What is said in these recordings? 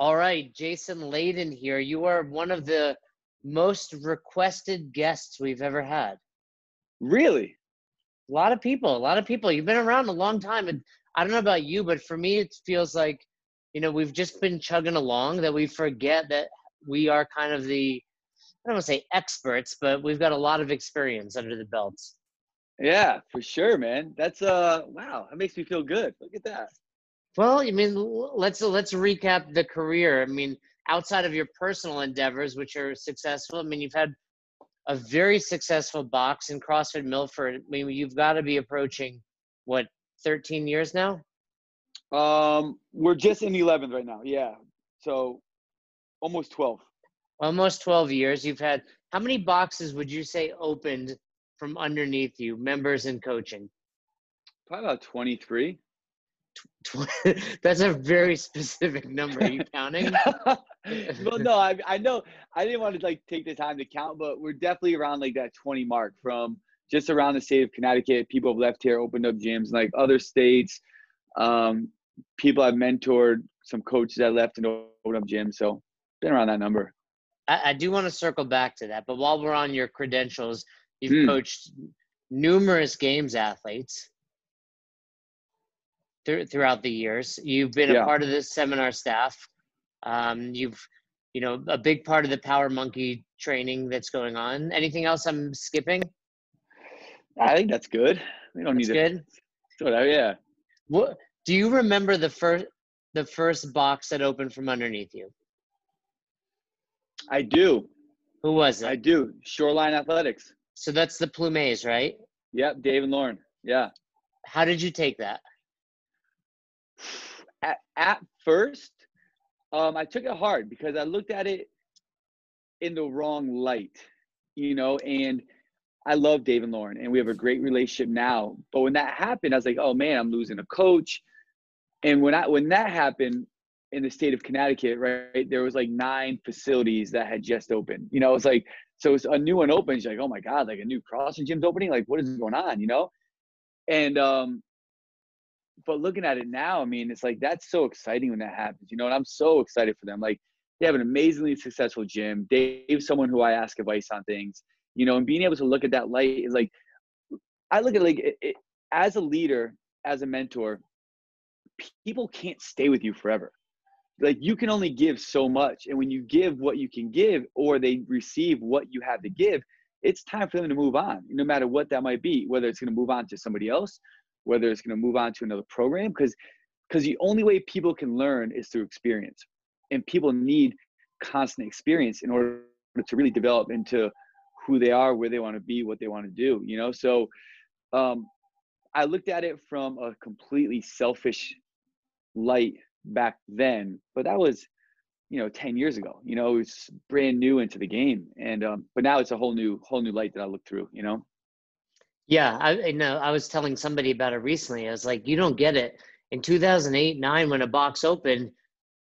All right, Jason Leydon here. You are one of the most requested guests we've ever had. Really? A lot of people, a lot of people. You've been around a long time, and I don't know about you, but for me, it feels like you know we've just been chugging along that we forget that we are kind of the I don't want to say experts, but we've got a lot of experience under the belts. Yeah, for sure, man. That's uh wow, that makes me feel good. Look at that. Well, I mean, let's let's recap the career. I mean, outside of your personal endeavors, which are successful, I mean, you've had a very successful box in CrossFit Milford. I mean, you've got to be approaching what 13 years now. Um, we're just in the 11th right now. Yeah, so almost 12. Almost 12 years. You've had how many boxes would you say opened from underneath you, members and coaching? Probably about 23. That's a very specific number. Are you counting? well, no, I, I know I didn't want to like take the time to count, but we're definitely around like that 20 mark from just around the state of Connecticut. People have left here, opened up gyms, like other states. Um, people I've mentored, some coaches that left and opened up gyms. So been around that number. I, I do want to circle back to that, but while we're on your credentials, you've mm. coached numerous games athletes th- throughout the years. You've been yeah. a part of this seminar staff. Um, you've, you know, a big part of the Power Monkey training that's going on. Anything else I'm skipping? I think that's good. We don't that's need good. to. Good. Yeah. What do you remember the first the first box that opened from underneath you? I do. Who was it? I do. Shoreline Athletics. So that's the Plumes, right? Yep, Dave and Lauren. Yeah. How did you take that? At, at first, um, I took it hard because I looked at it in the wrong light, you know, and I love Dave and Lauren and we have a great relationship now. But when that happened, I was like, oh man, I'm losing a coach. And when I when that happened in the state of Connecticut, right, there was like nine facilities that had just opened. You know, it's like so it's a new one opens, like, oh my God, like a new CrossFit gym's opening, like what is going on, you know? And um but looking at it now, I mean, it's like that's so exciting when that happens, you know, and I'm so excited for them. Like they have an amazingly successful gym. Dave's someone who I ask advice on things, you know, and being able to look at that light is like, I look at like it, it, as a leader, as a mentor, people can't stay with you forever. Like you can only give so much, and when you give what you can give, or they receive what you have to give, it's time for them to move on, no matter what that might be. Whether it's going to move on to somebody else, whether it's going to move on to another program because because the only way people can learn is through experience. And people need constant experience in order to really develop into who they are where they want to be what they want to do you know? So um, i looked at it from a completely selfish light back then but that was you know 10 years ago you know? It was brand new into the game and um, but now it's a whole new whole new light that i look through you know yeah, I, know. I was telling somebody about it recently. I was like, you don't get it. In 2008, nine, when a box opened,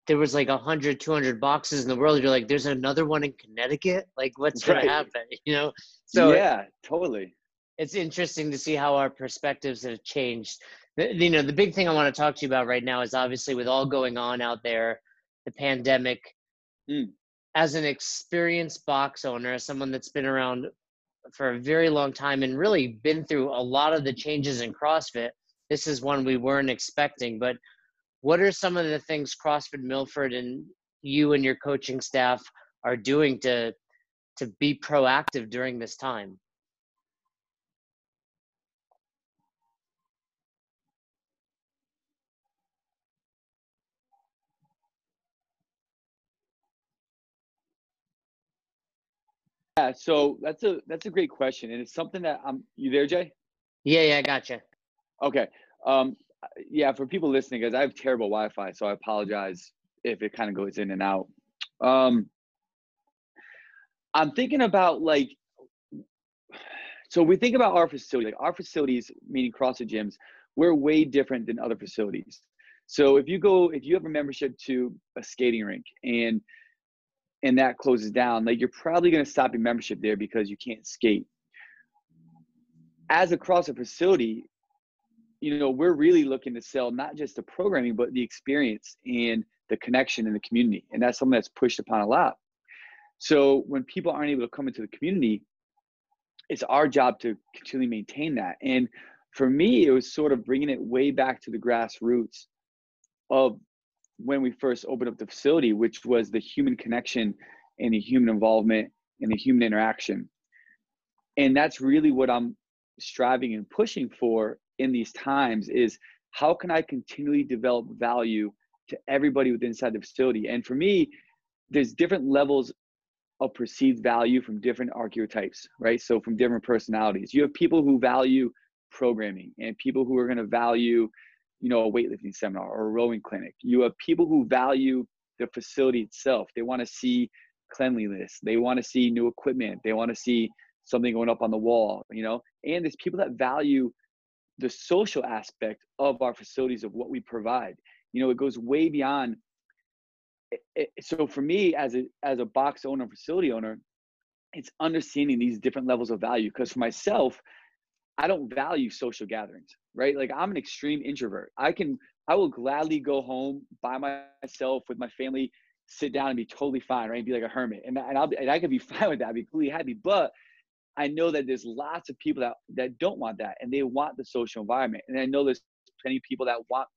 there was like 100, 200 boxes in the world. You're like, there's another one in Connecticut. Like, what's going to happen? You know? So yeah, totally. It's interesting to see how our perspectives have changed. You know, the big thing I want to talk to you about right now is obviously with all going on out there, the pandemic. Mm. As an experienced box owner, as someone that's been around for a very long time and really been through a lot of the changes in CrossFit. This is one we weren't expecting, but what are some of the things CrossFit Milford and you and your coaching staff are doing to to be proactive during this time? Yeah, so that's a that's a great question, and it's something that I'm. You there, Jay? Yeah, yeah, I gotcha. Okay. Um, yeah, for people listening, guys, I have terrible Wi-Fi, so I apologize if it kind of goes in and out. Um, I'm thinking about like, so we think about our facility, like our facilities, meaning CrossFit gyms, we're way different than other facilities. So if you go, if you have a membership to a skating rink and and that closes down, like you're probably going to stop your membership there because you can't skate. As a CrossFit facility, you know, we're really looking to sell not just the programming, but the experience and the connection in the community. And that's something that's pushed upon a lot. So when people aren't able to come into the community, it's our job to continually maintain that. And for me, it was sort of bringing it way back to the grassroots of when we first opened up the facility, which was the human connection and the human involvement and the human interaction. And that's really what I'm striving and pushing for in these times is how can I continually develop value to everybody within inside the facility? And for me, there's different levels of perceived value from different archetypes, right? So from different personalities. You have people who value programming and people who are going to value, you know, a weightlifting seminar or a rowing clinic. You have people who value the facility itself. They want to see cleanliness. They want to see new equipment. They want to see something going up on the wall, you know? And there's people that value the social aspect of our facilities of what we provide. You know, it goes way beyond eh, eh, so for me as a as a box owner facility owner it's understanding these different levels of value because for myself i don't value social gatherings right? Like i'm an extreme introvert. I can i will gladly go home by myself with my family sit down and be totally fine right? And be like a hermit. And, and i'll be, and i could be fine with that I'd be completely happy. But i know that there's lots of people that that don't want that and they want the social environment. And i know there's plenty of people that want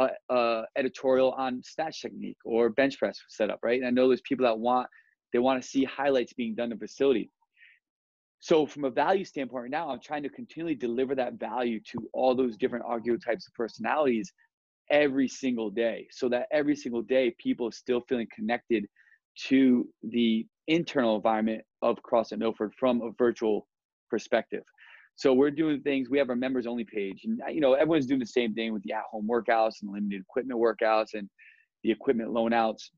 a, uh, editorial on snatch technique or bench press setup, right? And I know there's people that want they want to see highlights being done in the facility. So from a value standpoint, right now I'm trying to continually deliver that value to all those different archetypes of personalities every single day, so that every single day people are still feeling connected to the internal environment of CrossFit Milford from a virtual perspective. So we're doing things. We have our members only page, and you know everyone's doing the same thing with the at home workouts and limited equipment workouts and the equipment loan outs.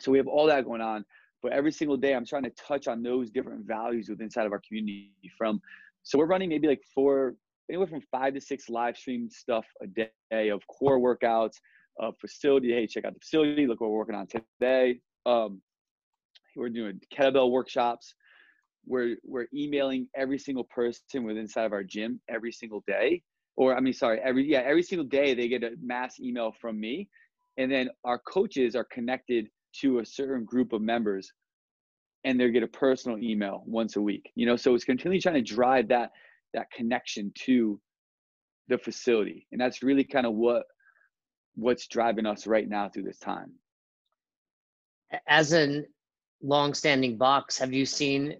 So we have all that going on. But every single day, I'm trying to touch on those different values within inside of our community. From so we're running maybe like four, anywhere from five to six live stream stuff a day of core workouts, of facility. Hey, check out the facility. Look what we're working on today. Um, we're doing kettlebell workshops we're we're emailing every single person within inside of our gym every single day or i mean sorry every yeah every single day they get a mass email from me and then our coaches are connected to a certain group of members and they get a personal email once a week you know so it's continually trying to drive that that connection to the facility and that's really kind of what what's driving us right now through this time as an long-standing box have you seen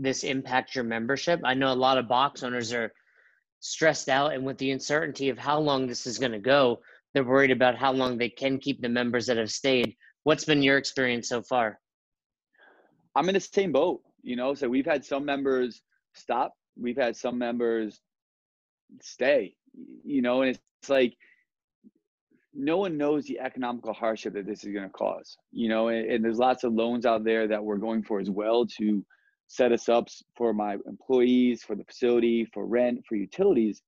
this impact your membership? I know a lot of box owners are stressed out, and with the uncertainty of how long this is going to go, they're worried about how long they can keep the members that have stayed. What's been your experience so far? I'm in the same boat, you know. So we've had some members stop, we've had some members stay, you know, and it's like no one knows the economical hardship that this is going to cause, you know, and, and there's lots of loans out there that we're going for as well to set us up for my employees, for the facility, for rent, for utilities.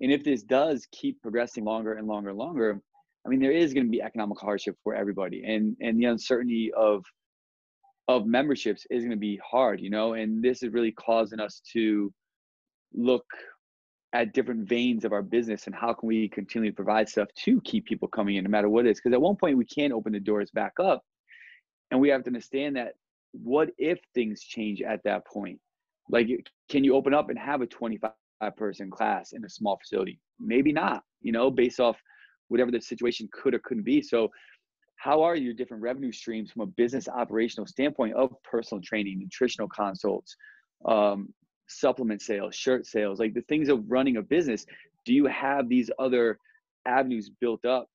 And if this does keep progressing longer and longer and longer, I mean, there is going to be economic hardship for everybody, and and the uncertainty of of memberships is going to be hard, you know. And this is really causing us to look at different veins of our business and how can we continually provide stuff to keep people coming in, no matter what it is. Because at one point we can't open the doors back up, and we have to understand that what if things change at that point? Like, can you open up and have a 25 person class in a small facility? Maybe not, you know, based off whatever the situation could or couldn't be. So, how are your different revenue streams from a business operational standpoint of personal training, nutritional consults, um, supplement sales, shirt sales, like the things of running a business? Do you have these other avenues built up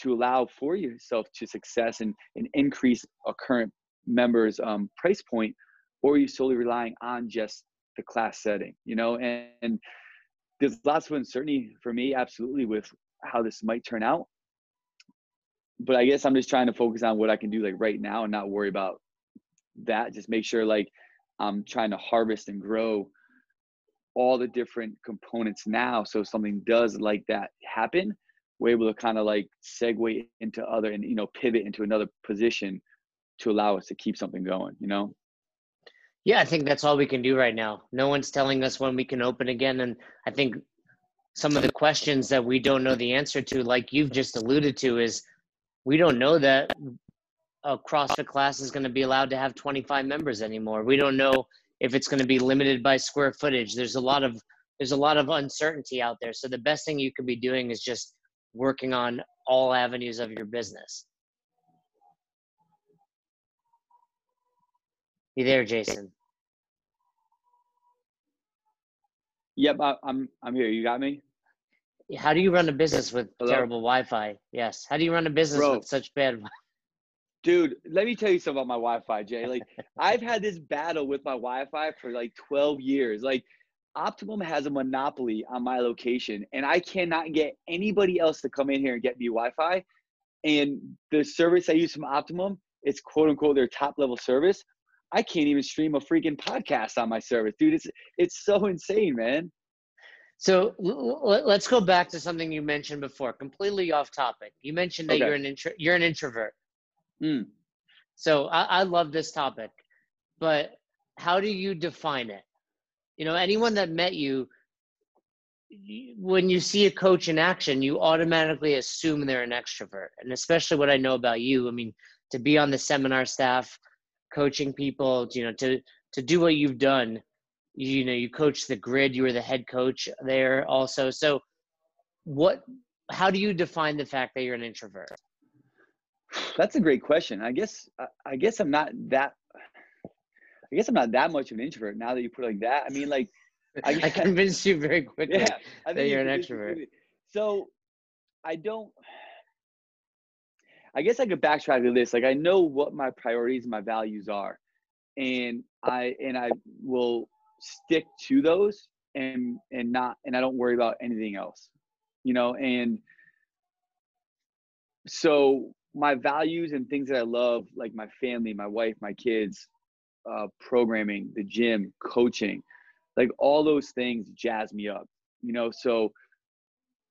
to allow for yourself to success and, and increase a current members um, price point or are you solely relying on just the class setting you know and, and there's lots of uncertainty for me absolutely with how this might turn out but i guess i'm just trying to focus on what i can do like right now and not worry about that just make sure like i'm trying to harvest and grow all the different components now so if something does like that happen we're able to kind of like segue into other and you know pivot into another position to allow us to keep something going, you know? Yeah, I think that's all we can do right now. No one's telling us when we can open again. And I think some of the questions that we don't know the answer to, like you've just alluded to, is we don't know that a CrossFit class is going to be allowed to have 25 members anymore. We don't know if it's going to be limited by square footage. There's a lot of there's a lot of uncertainty out there. So the best thing you could be doing is just working on all avenues of your business. You there, Jason? Yep, I, I'm I'm here. You got me? How do you run a business with Hello? terrible Wi-Fi? Yes. How do you run a business Bro, with such bad? Dude, let me tell you something about my Wi-Fi, Jay. Like, I've had this battle with my Wi-Fi for like 12 years. Like, Optimum has a monopoly on my location, and I cannot get anybody else to come in here and get me Wi-Fi. And the service I use from Optimum, it's quote unquote their top level service. I can't even stream a freaking podcast on my service, dude. It's it's so insane, man. So l- let's go back to something you mentioned before, completely off topic. You mentioned that okay. you're an intro- you're an introvert. Mm. So I-, I love this topic, but how do you define it? You know, anyone that met you, when you see a coach in action, you automatically assume they're an extrovert. And especially what I know about you, I mean, to be on the seminar staff, coaching people, you know, to to do what you've done. You know, you coach the grid. You were the head coach there also. So, what? How do you define the fact that you're an introvert? That's a great question. I guess I guess I'm not that. I guess I'm not that much of an introvert now that you put it like that. I mean, like I, I convinced you very quickly yeah, that you're an extrovert. So I don't. I guess I could backtrack to this. Like I know what my priorities and my values are, and I and I will stick to those and and not and I don't worry about anything else, you know. And so my values and things that I love, like my family, my wife, my kids, uh, programming, the gym, coaching, like all those things jazz me up, you know. So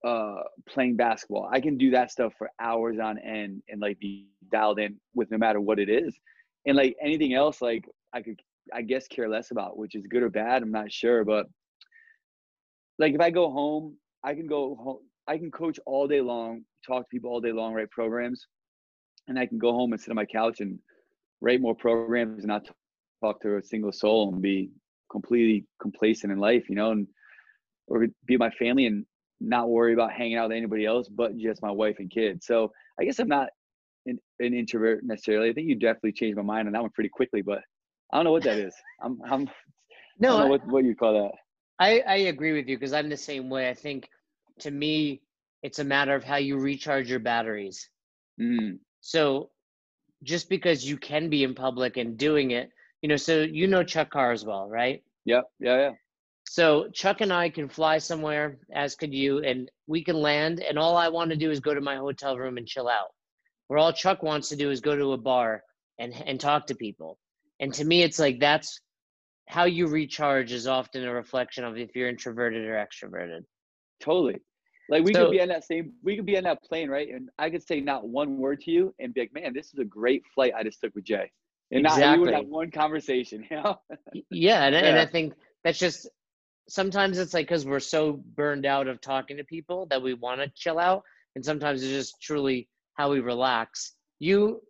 uh playing basketball. I can do that stuff for hours on end and like be dialed in with no matter what it is. And like anything else like i could i guess care less about which is good or bad i'm not sure but like if i go home i can go home i can coach all day long talk to people all day long write programs and i can go home and sit on my couch and write more programs and not talk to a single soul and be completely complacent in life you know and or be my family and not worry about hanging out with anybody else but just my wife and kids. So I guess I'm not an, an introvert necessarily. I think you definitely changed my mind on that one pretty quickly, but I don't know what that is. I'm, I'm, no, I don't know what, what you call that. I, I agree with you because I'm the same way. I think to me, it's a matter of how you recharge your batteries. Mm. So just because you can be in public and doing it, you know, so you know Chuck Carr as well, right? Yep. Yeah. Yeah. So Chuck and I can fly somewhere, as could you, and we can land. And all I want to do is go to my hotel room and chill out. Where all Chuck wants to do is go to a bar and and talk to people. And to me, it's like that's how you recharge is often a reflection of if you're introverted or extroverted. Totally. Like we so, could be on that same, we could be on that plane, right? And I could say not one word to you and be like, "Man, this is a great flight I just took with Jay," and exactly. not you would have one conversation, you know? yeah, and, yeah. and I think that's just sometimes it's like because we're so burned out of talking to people that we want to chill out and sometimes it's just truly how we relax. You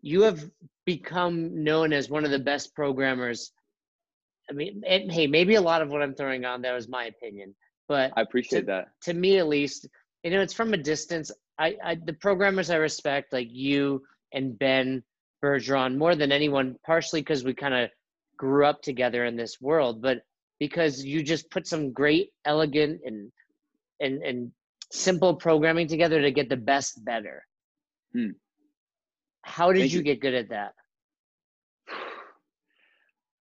you have become known as one of the best programmers. I mean it, hey maybe a lot of what i'm throwing on there is my opinion but i appreciate to, that. to me at least you know it's from a distance. I, I the programmers i respect like you and ben bergeron more than anyone partially because we kind of grew up together in this world but because you just put some great, elegant, and and and simple programming together to get the best better. Hmm. How did you, you get good at that?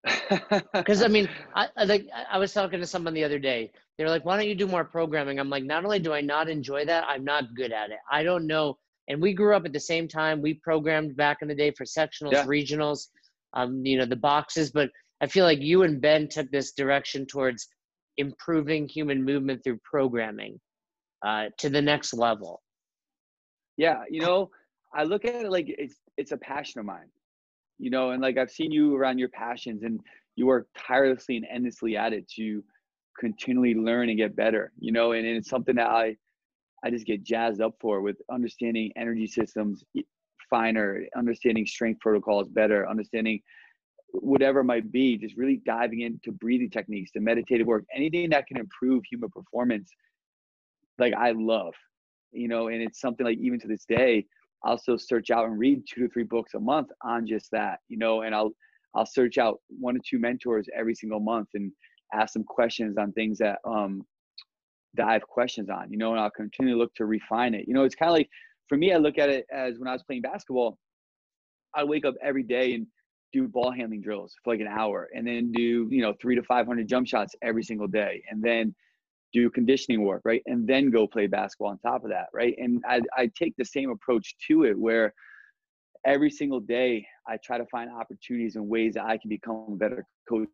Because I mean, I, I like I was talking to someone the other day. They're like, "Why don't you do more programming?" I'm like, "Not only do I not enjoy that, I'm not good at it. I don't know." And we grew up at the same time. We programmed back in the day for sectionals, yeah. regionals, um, you know, the boxes. But I feel like you and Ben took this direction towards improving human movement through programming uh, to the next level. Yeah, you know, I look at it like it's it's a passion of mine, you know, and like I've seen you around your passions, and you work tirelessly and endlessly at it to continually learn and get better, you know, and, and it's something that I I just get jazzed up for with understanding energy systems finer, understanding strength protocols better, understanding whatever it might be, just really diving into breathing techniques, to meditative work, anything that can improve human performance. Like I love, you know, and it's something like even to this day, I'll still search out and read two to three books a month on just that, you know, and I'll I'll search out one or two mentors every single month and ask them questions on things that um that I have questions on, you know, and I'll continue to look to refine it. You know, it's kind of like for me, I look at it as when I was playing basketball, I wake up every day and do ball handling drills for like an hour and then do, you know, three to 500 jump shots every single day. And then do conditioning work, right? And then go play basketball on top of that, right? And I, I take the same approach to it where every single day I try to find opportunities and ways that I can become a better coach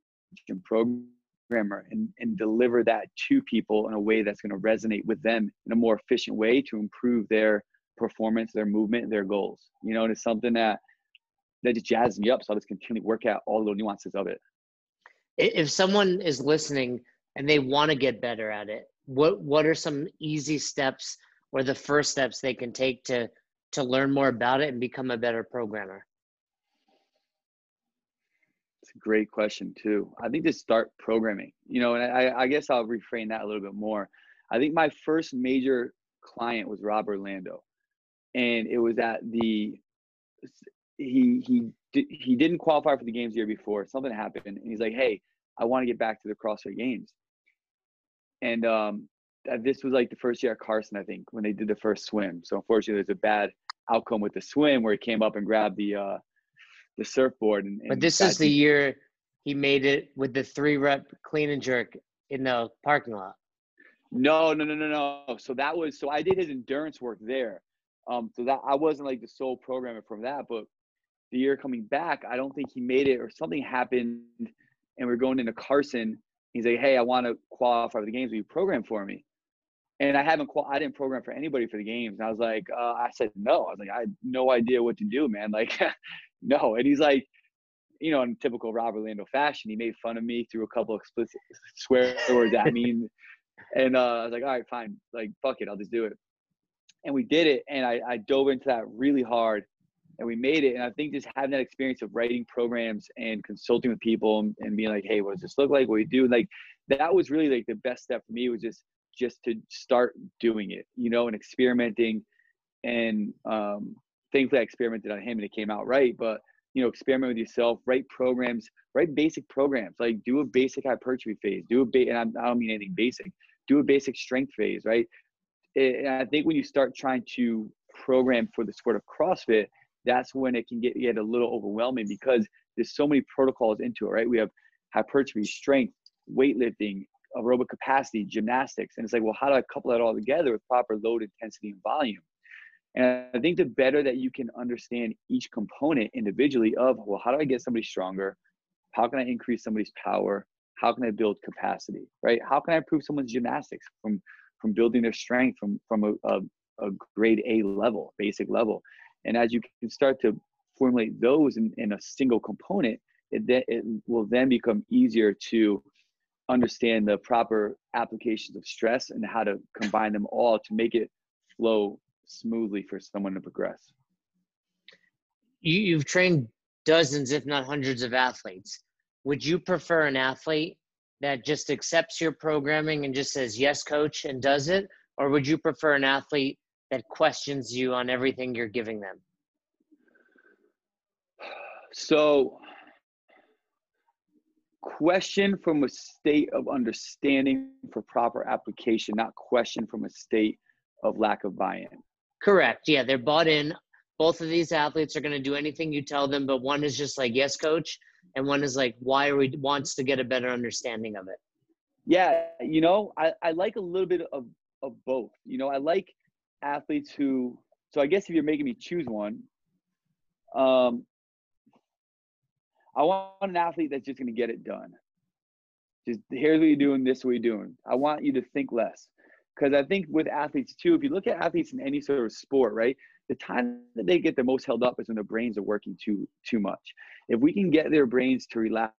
and programmer and, and deliver that to people in a way that's going to resonate with them in a more efficient way to improve their performance, their movement, their goals. You know, and it's something that that just jazzes me up. So I just continue to work out all the nuances of it. If someone is listening and they want to get better at it, what what are some easy steps or the first steps they can take to to learn more about it and become a better programmer? It's a great question too. I think to start programming, you know, and I, I guess I'll reframe that a little bit more. I think my first major client was Rob Orlando, and it was at the he he he didn't qualify for the games the year before. Something happened, and he's like, "Hey, I want to get back to the CrossFit Games." And um, this was like the first year at Carson, I think, when they did the first swim. So unfortunately, there's a bad outcome with the swim where he came up and grabbed the uh, the surfboard. And, and but this is the year he made it with the three rep clean and jerk in the parking lot. No, no, no, no, no. So that was so I did his endurance work there. Um, so that I wasn't like the sole programmer from that, but the year coming back, I don't think he made it or something happened and we're going into Carson. He's like, Hey, I want to qualify for the games. Will you program for me? And I haven't, qual- I didn't program for anybody for the games. And I was like, uh, I said, no, I was like, I had no idea what to do, man. Like, no. And he's like, you know, in typical Rob Orlando fashion, he made fun of me, threw a couple explicit swear words at me. And, and uh, I was like, all right, fine. Like, fuck it. I'll just do it. And we did it. And I, I dove into that really hard and we made it. And I think just having that experience of writing programs and consulting with people and, being like, hey, what does this look like? What do you do? Like that was really like the best step for me was just just to start doing it, you know, and experimenting. And um, thankfully, I experimented on him and it came out right. But you know, experiment with yourself, write programs, write basic programs, like do a basic hypertrophy phase, do a ba- and I don't mean anything basic, do a basic strength phase, right? And I think when you start trying to program for the sport of CrossFit, that's when it can get, get a little overwhelming because there's so many protocols into it, right? We have hypertrophy, strength, weightlifting, aerobic capacity, gymnastics. And it's like, well, how do I couple that all together with proper load intensity and volume? And I think the better that you can understand each component individually of, well, how do I get somebody stronger? How can I increase somebody's power? How can I build capacity, right? How can I improve someone's gymnastics from from building their strength from from a, a, a grade A level, basic level? And as you can start to formulate those in, in a single component, it, then, it will then become easier to understand the proper applications of stress and how to combine them all to make it flow smoothly for someone to progress. You, you've trained dozens, if not hundreds, of athletes. Would you prefer an athlete that just accepts your programming and just says, yes, coach, and does it? Or would you prefer an athlete that questions you on everything you're giving them? So, question from a state of understanding for proper application, not question from a state of lack of buy in. Correct. Yeah, they're bought in. Both of these athletes are going to do anything you tell them, but one is just like, yes, coach. And one is like, why are we wants to get a better understanding of it. Yeah, you know, I, I like a little bit of, of both. You know, I like athletes who so I guess if you're making me choose one, um, I want an athlete that's just going to get it done. Just here's what you're doing, this what you're doing. I want you to think less. Because I think with athletes too, if you look at athletes in any sort of sport, right, the time that they get the most held up is when their brains are working too too much. If we can get their brains to relax,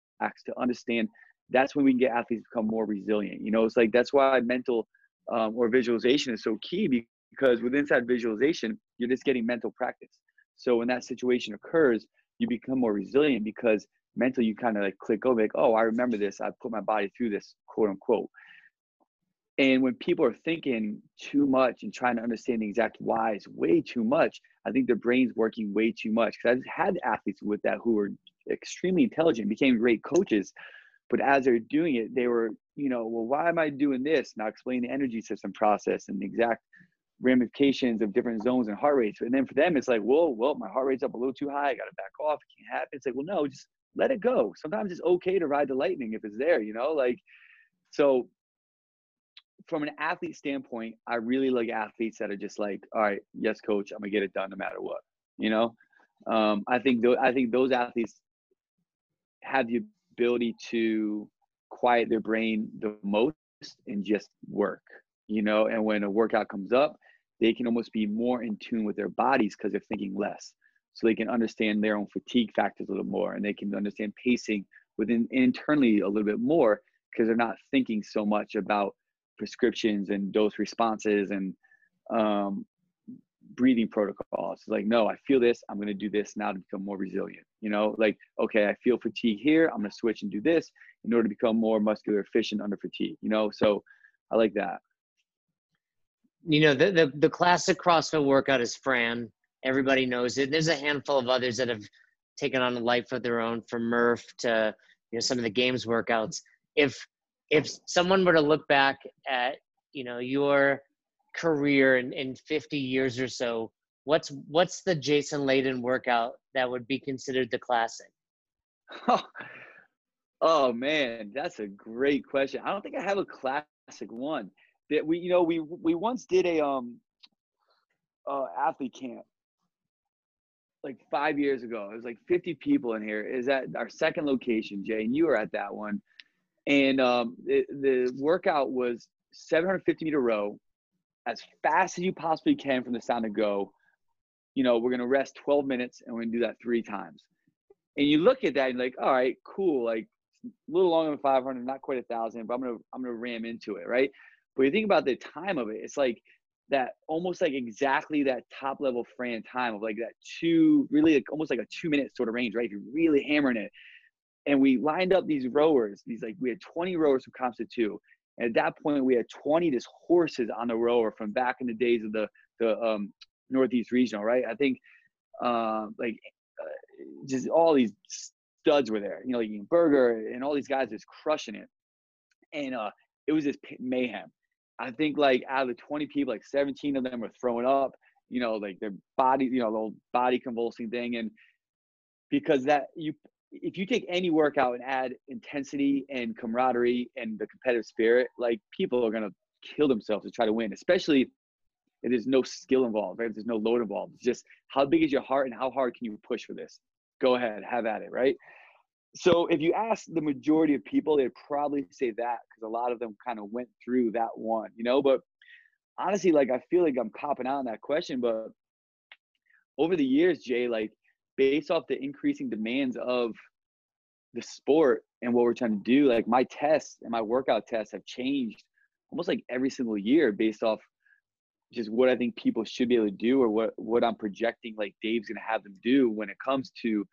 to understand, that's when we can get athletes become more resilient. You know, it's like that's why mental um, or visualization is so key because with inside visualization, you're just getting mental practice. So when that situation occurs, you become more resilient because mentally you kind of like click over like, oh, I remember this. I put my body through this, quote unquote. And when people are thinking too much and trying to understand the exact whys way too much, I think their brain's working way too much. Because I've had athletes with that who were extremely intelligent, became great coaches, but as they're doing it, they were, you know, well, why am I doing this? Now explain the energy system process and the exact ramifications of different zones and heart rates. And then for them, it's like, whoa, well, my heart rate's up a little too high. I got to back off. It can't happen. It's like, well, no, just let it go. Sometimes it's okay to ride the lightning if it's there, you know, like, so from an athlete standpoint, I really like athletes that are just like, all right, yes, coach, I'm gonna get it done no matter what. You know, um, I think th- I think those athletes have the ability to quiet their brain the most and just work. You know, and when a workout comes up, they can almost be more in tune with their bodies because they're thinking less. So they can understand their own fatigue factors a little more, and they can understand pacing within internally a little bit more because they're not thinking so much about prescriptions and dose responses and um, breathing protocols. It's like, no, I feel this. I'm going to do this now to become more resilient. You know, like, okay, I feel fatigue here. I'm going to switch and do this in order to become more muscular efficient under fatigue. You know, so I like that. You know, the the, the classic CrossFit workout is Fran. Everybody knows it. There's a handful of others that have taken on a life of their own, from Murph to you know some of the games workouts. If if someone were to look back at you know your career in, in 50 years or so what's what's the jason leydon workout that would be considered the classic oh, oh man that's a great question i don't think i have a classic one that we you know we we once did a um uh athlete camp like five years ago it was like 50 people in here is at our second location jay and you were at that one and um, it, the workout was 750 meter row, as fast as you possibly can from the sound to go. You know, we're gonna rest 12 minutes and we're gonna do that three times. And you look at that and like, all right, cool, like a little longer than 500, not quite a thousand, but I'm gonna I'm gonna ram into it, right? But you think about the time of it, it's like that almost like exactly that top level Fran time of like that two, really like almost like a two minute sort of range, right? If you're really hammering it and we lined up these rowers. These like we had 20 rowers from CrossFit two. And at that point, we had 20 just horses on the rower from back in the days of the the um, Northeast Regional, right? I think uh, like uh, just all these studs were there. You know, like Berger and all these guys just crushing it. And uh, it was just mayhem. I think like out of the 20 people, like 17 of them were throwing up. You know, like their body, you know, the body convulsing thing, and because that you if you take any workout and add intensity and camaraderie and the competitive spirit, like people are gonna kill themselves to try to win, especially if there's no skill involved, right? If there's no load involved. It's just how big is your heart and how hard can you push for this? Go ahead, have at it, right? So if you ask the majority of people, they'd probably say that because a lot of them kind of went through that one, you know. But honestly, like I feel like I'm copping out on that question, but over the years, Jay, like based off the increasing demands of the sport and what we're trying to do, like my tests and my workout tests have changed almost like every single year based off just what I think people should be able to do or what what I'm projecting like Dave's gonna have them do when it comes to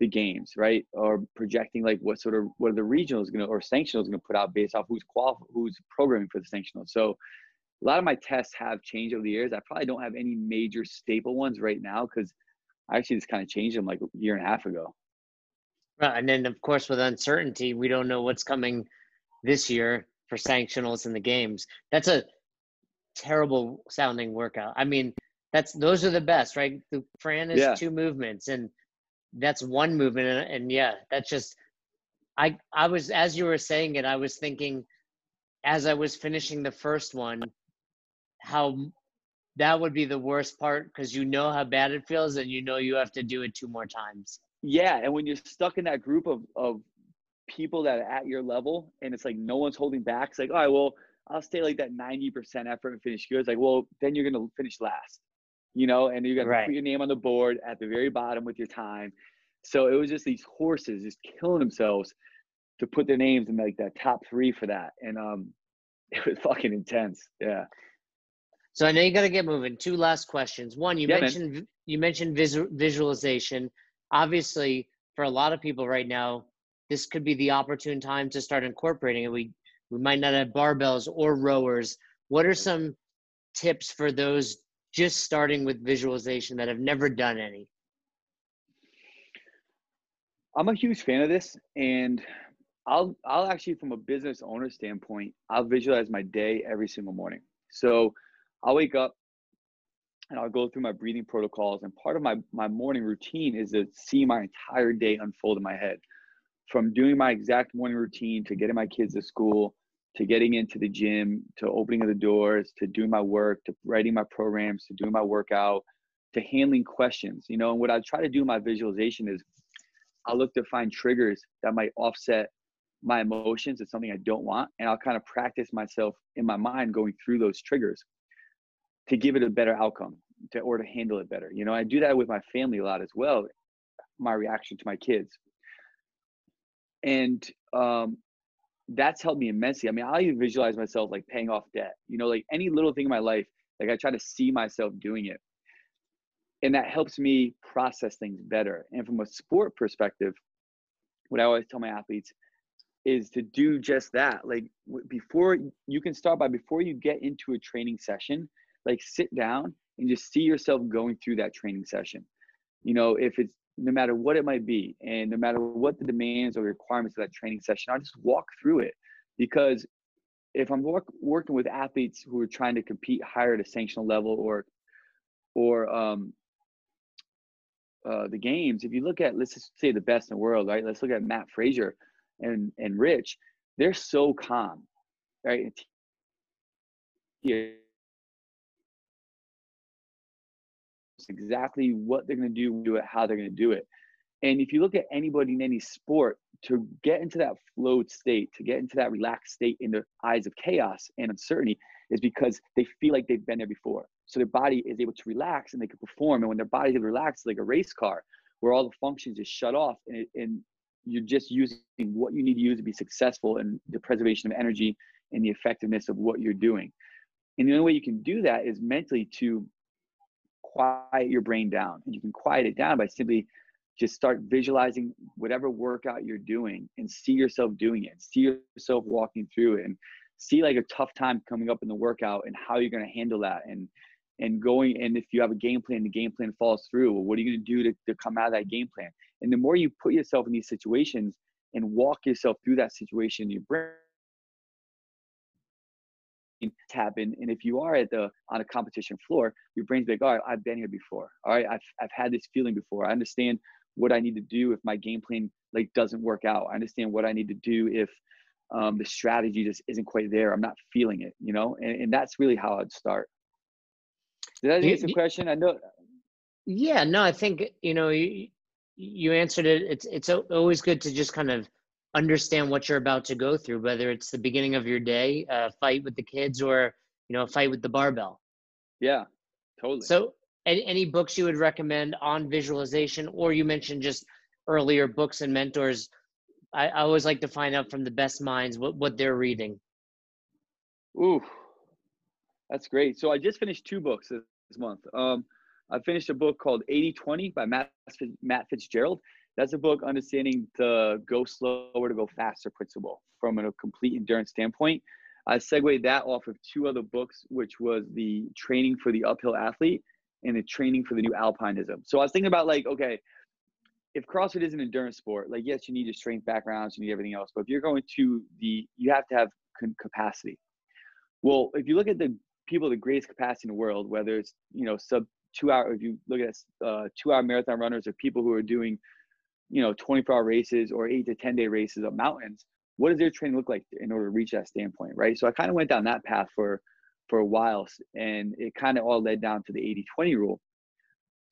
the games, right? Or projecting like what sort of what are the regionals gonna or sanctionals gonna put out based off who's qual who's programming for the sanctional. So a lot of my tests have changed over the years. I probably don't have any major staple ones right now because I actually just kind of changed them like a year and a half ago. Right, and then of course with uncertainty, we don't know what's coming this year for sanctionals in the games. That's a terrible sounding workout. I mean, that's those are the best, right? The Fran is yeah. two movements, and that's one movement, and, and yeah, that's just. I I was as you were saying it, I was thinking, as I was finishing the first one, how that would be the worst part because you know how bad it feels and you know you have to do it two more times. Yeah, and when you're stuck in that group of of people that are at your level and it's like no one's holding back, it's like, all right, well, I'll stay like that 90% effort and finish good. It's like, well, then you're gonna finish last. You know, and you got to right. put your name on the board at the very bottom with your time. So it was just these horses just killing themselves to put their names in like that top three for that. And um it was fucking intense. Yeah. So I know you got to get moving. Two last questions. One, you Yeah, man. mentioned you mentioned visual, visualization. Obviously, for a lot of people right now, this could be the opportune time to start incorporating it. We we might not have barbells or rowers. What are some tips for those just starting with visualization that have never done any? I'm a huge fan of this, and I'll I'll actually, from a business owner standpoint, I'll visualize my day every single morning. So I'll wake up and I'll go through my breathing protocols, and part of my my morning routine is to see my entire day unfold in my head, from doing my exact morning routine to getting my kids to school, to getting into the gym, to opening of the doors, to doing my work, to writing my programs, to doing my workout, to handling questions. You know, and what I try to do in my visualization is I'll look to find triggers that might offset my emotions. It's something I don't want. And I'll kind of practice myself in my mind going through those triggers to give it a better outcome to, or to handle it better. You know, I do that with my family a lot as well, my reaction to my kids. And um, that's helped me immensely. I mean, I even visualize myself like paying off debt, you know, like any little thing in my life, like I try to see myself doing it and that helps me process things better. And from a sport perspective, what I always tell my athletes is to do just that. Like before you can start by before you get into a training session, like sit down and just see yourself going through that training session. You know, if it's no matter what it might be, and no matter what the demands or requirements of that training session, I'll just walk through it because if I'm work, working with athletes who are trying to compete higher at a sanctional level or or um, uh, the games, if you look at let's just say the best in the world, right? Let's look at matt Fraser and and Rich. They're so calm, right? Yeah. Exactly what they're going to do, do it, how they're going to do it. And if you look at anybody in any sport, to get into that flowed state, to get into that relaxed state in the eyes of chaos and uncertainty, is because they feel like they've been there before. So their body is able to relax and they can perform. And when their body is relaxed, like a race car, where all the functions just shut off and, it, and you're just using what you need to use to be successful in the preservation of energy and the effectiveness of what you're doing. And the only way you can do that is mentally to quiet your brain down. And you can quiet it down by simply just start visualizing whatever workout you're doing and see yourself doing it, see yourself walking through it. And see like a tough time coming up in the workout and how you're going to handle that and and going and if you have a game plan the game plan falls through well, what are you going to do to, to come out of that game plan and the more you put yourself in these situations and walk yourself through that situation in your brain happen and if you are at the on a competition floor your brain's like all right i've been here before all right i've, I've had this feeling before i understand what i need to do if my game plan like doesn't work out i understand what i need to do if um, the strategy just isn't quite there. I'm not feeling it, you know, and, and that's really how I'd start. Did that answer the question? I know. Yeah, no, I think you know you you answered it. It's it's always good to just kind of understand what you're about to go through, whether it's the beginning of your day, a fight with the kids, or you know a fight with the barbell. Yeah, totally. So, any, any books you would recommend on visualization, or you mentioned just earlier books and mentors I, I always like to find out from the best minds what, what they're reading. Ooh, that's great. So I just finished two books this, month. Um, I finished a book called 80-20 by Matt, Matt Fitzgerald. That's a book understanding the go slower to go faster principle from a complete endurance standpoint. I segued that off of two other books, which was the training for the uphill athlete and the training for the new alpinism. So I was thinking about like, okay, if CrossFit is an endurance sport, like yes, you need your strength backgrounds, you need everything else, but if you're going to the, you have to have capacity. Well, if you look at the people the greatest capacity in the world, whether it's you know sub two hour, if you look at uh, two hour marathon runners or people who are doing, you know, 24 hour races or eight to 10 day races up mountains, what does their training look like in order to reach that standpoint, right? So I kind of went down that path for for a while, and it kind of all led down to the 80-20 rule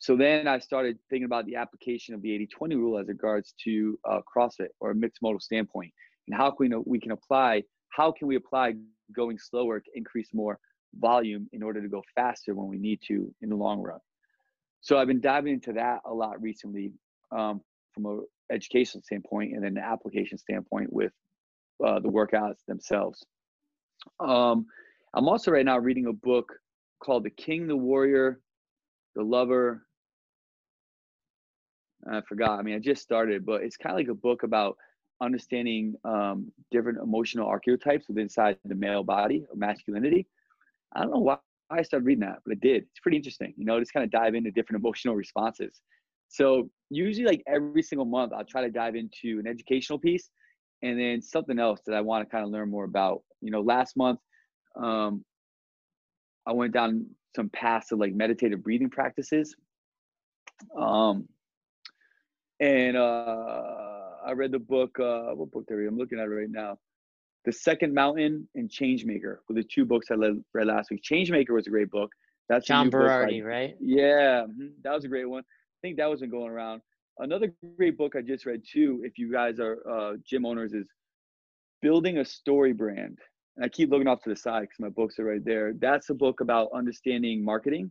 so then I started thinking about the application of the 80-20 rule as regards to uh, CrossFit or a mixed modal standpoint, and how can we we can apply? How can we apply going slower to increase more volume in order to go faster when we need to in the long run? So I've been diving into that a lot recently um, from a education standpoint and then the application standpoint with uh, the workouts themselves. Um, I'm also right now reading a book called The King, the Warrior, the Lover. I forgot. I mean, I just started, but it's kind of like a book about understanding um, different emotional archetypes within inside the male body or masculinity. I don't know why I started reading that, but I did. It's pretty interesting, you know, just kind of dive into different emotional responses. So usually like every single month, I'll try to dive into an educational piece and then something else that I want to kind of learn more about. You know, last month, um, I went down some paths of like meditative breathing practices. Um, and uh, I read the book. Uh, what book there? I'm looking at it right now. The Second Mountain and Changemaker were the two books I read last week. Changemaker was a great book. That's John Berardi, right? Yeah, mm-hmm, that was a great one. I think that wasn't going around. Another great book I just read too, if you guys are uh, gym owners, is Building a Story Brand. And I keep looking off to the side because my books are right there. That's a book about understanding marketing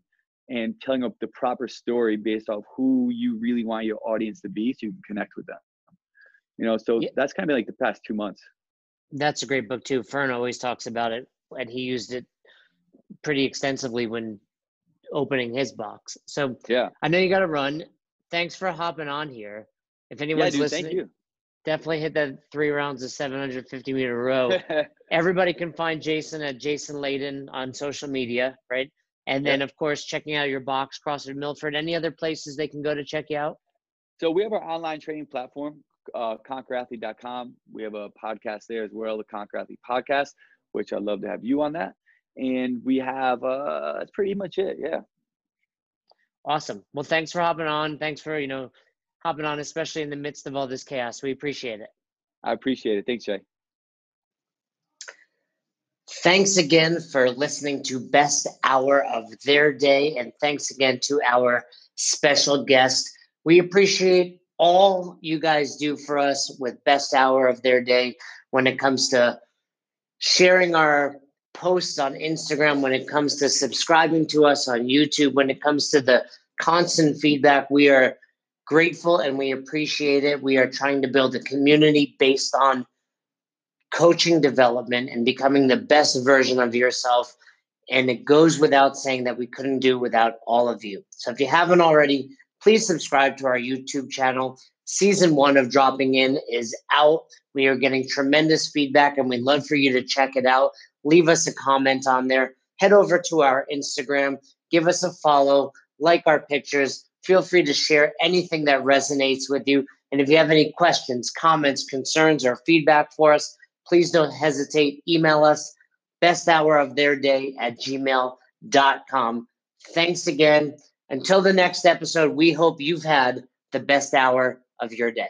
and telling up the proper story based off who you really want your audience to be so you can connect with them. You know, so yeah. that's kind of like the past two months. That's a great book too. Fern always talks about it and he used it pretty extensively when opening his box. So yeah, I know you got to run. Thanks for hopping on here. If anyone's yeah, dude, listening, definitely hit that three rounds of 750 meter row. Everybody can find Jason at Jason Leydon on social media, right? And then, of course, checking out your box, CrossFit Milford. Any other places they can go to check you out? So we have our online training platform, uh, conquerathlete.com. We have a podcast there as well, the Conquer Athlete podcast, which I'd love to have you on that. And we have, uh, that's pretty much it. Yeah. Awesome. Well, thanks for hopping on. Thanks for, you know, hopping on, especially in the midst of all this chaos. We appreciate it. I appreciate it. Thanks, Jay. Thanks again for listening to Best Hour of Their Day. And thanks again to our special guest. We appreciate all you guys do for us with Best Hour of Their Day when it comes to sharing our posts on Instagram, when it comes to subscribing to us on YouTube, when it comes to the constant feedback. We are grateful and we appreciate it. We are trying to build a community based on coaching development and becoming the best version of yourself. And it goes without saying that we couldn't do without all of you. So if you haven't already, please subscribe to our YouTube channel. Season one of Dropping In is out. We are getting tremendous feedback and we'd love for you to check it out. Leave us a comment on there. Head over to our Instagram, give us a follow, like our pictures. Feel free to share anything that resonates with you. And if you have any questions, comments, concerns, or feedback for us, please don't hesitate. Email us best hour of their day at gmail.com. Thanks again. Until the next episode, we hope you've had the best hour of your day.